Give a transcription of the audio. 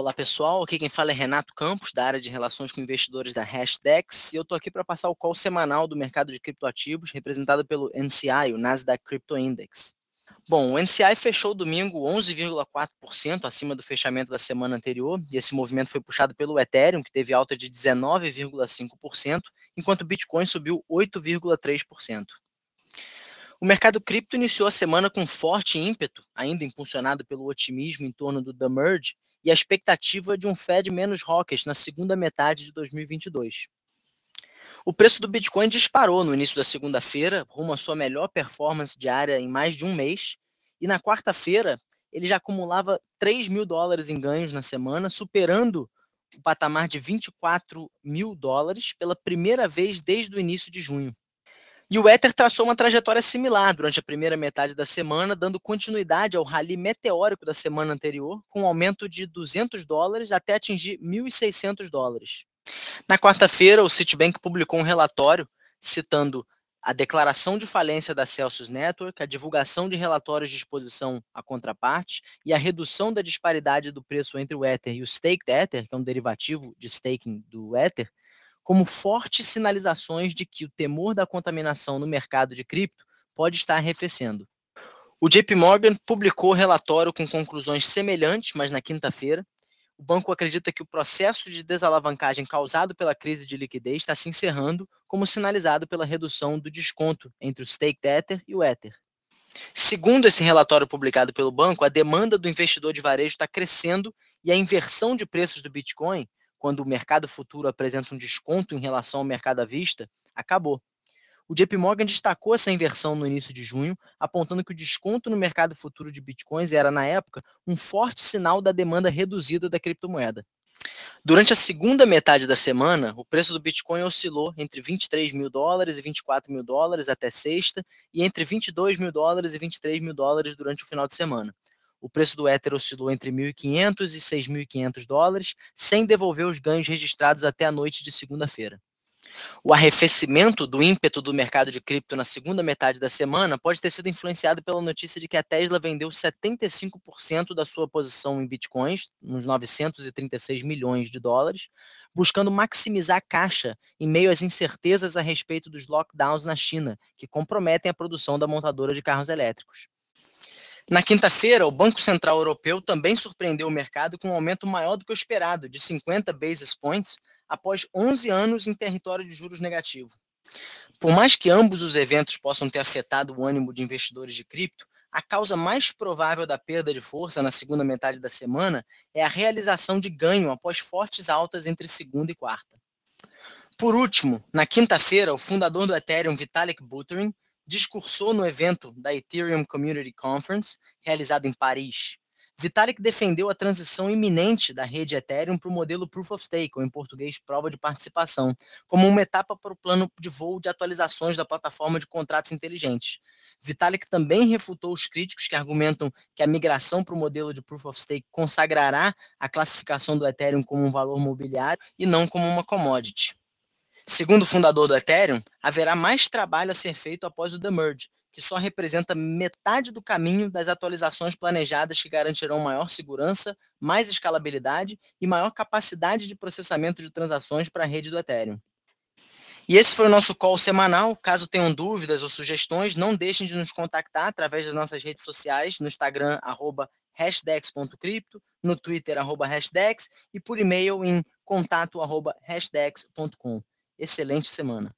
Olá pessoal, aqui quem fala é Renato Campos, da área de relações com investidores da Hashdex, e eu estou aqui para passar o call semanal do mercado de criptoativos, representado pelo NCI, o Nasdaq Crypto Index. Bom, o NCI fechou domingo 11,4% acima do fechamento da semana anterior, e esse movimento foi puxado pelo Ethereum, que teve alta de 19,5%, enquanto o Bitcoin subiu 8,3%. O mercado cripto iniciou a semana com forte ímpeto, ainda impulsionado pelo otimismo em torno do The Merge, e a expectativa de um Fed menos hawkish na segunda metade de 2022. O preço do Bitcoin disparou no início da segunda-feira, rumo à sua melhor performance diária em mais de um mês, e na quarta-feira ele já acumulava 3 mil dólares em ganhos na semana, superando o patamar de 24 mil dólares pela primeira vez desde o início de junho. E o Ether traçou uma trajetória similar durante a primeira metade da semana, dando continuidade ao rally meteórico da semana anterior, com um aumento de 200 dólares até atingir 1.600 dólares. Na quarta-feira, o Citibank publicou um relatório citando a declaração de falência da Celsius Network, a divulgação de relatórios de exposição à contraparte e a redução da disparidade do preço entre o Ether e o Staked Ether, que é um derivativo de staking do Ether, como fortes sinalizações de que o temor da contaminação no mercado de cripto pode estar arrefecendo. O JP Morgan publicou relatório com conclusões semelhantes, mas na quinta-feira. O banco acredita que o processo de desalavancagem causado pela crise de liquidez está se encerrando, como sinalizado pela redução do desconto entre o Staked Ether e o Ether. Segundo esse relatório publicado pelo banco, a demanda do investidor de varejo está crescendo e a inversão de preços do Bitcoin quando o mercado futuro apresenta um desconto em relação ao mercado à vista, acabou. O JP Morgan destacou essa inversão no início de junho, apontando que o desconto no mercado futuro de bitcoins era, na época, um forte sinal da demanda reduzida da criptomoeda. Durante a segunda metade da semana, o preço do Bitcoin oscilou entre 23 mil dólares e 24 mil dólares até sexta, e entre 22 mil dólares e 23 mil dólares durante o final de semana. O preço do Ether oscilou entre 1.500 e 6.500 dólares, sem devolver os ganhos registrados até a noite de segunda-feira. O arrefecimento do ímpeto do mercado de cripto na segunda metade da semana pode ter sido influenciado pela notícia de que a Tesla vendeu 75% da sua posição em bitcoins, uns 936 milhões de dólares, buscando maximizar a caixa em meio às incertezas a respeito dos lockdowns na China, que comprometem a produção da montadora de carros elétricos. Na quinta-feira, o Banco Central Europeu também surpreendeu o mercado com um aumento maior do que o esperado, de 50 basis points, após 11 anos em território de juros negativo. Por mais que ambos os eventos possam ter afetado o ânimo de investidores de cripto, a causa mais provável da perda de força na segunda metade da semana é a realização de ganho após fortes altas entre segunda e quarta. Por último, na quinta-feira, o fundador do Ethereum, Vitalik Buterin, discursou no evento da Ethereum Community Conference, realizado em Paris. Vitalik defendeu a transição iminente da rede Ethereum para o modelo Proof of Stake, ou em português, prova de participação, como uma etapa para o plano de voo de atualizações da plataforma de contratos inteligentes. Vitalik também refutou os críticos que argumentam que a migração para o modelo de Proof of Stake consagrará a classificação do Ethereum como um valor mobiliário e não como uma commodity. Segundo o fundador do Ethereum, haverá mais trabalho a ser feito após o The Merge, que só representa metade do caminho das atualizações planejadas que garantirão maior segurança, mais escalabilidade e maior capacidade de processamento de transações para a rede do Ethereum. E esse foi o nosso call semanal. Caso tenham dúvidas ou sugestões, não deixem de nos contactar através das nossas redes sociais, no Instagram, arroba hashdex.cripto, no Twitter, arroba hashdex, e por e-mail em contato, arroba hashdex.com. Excelente semana.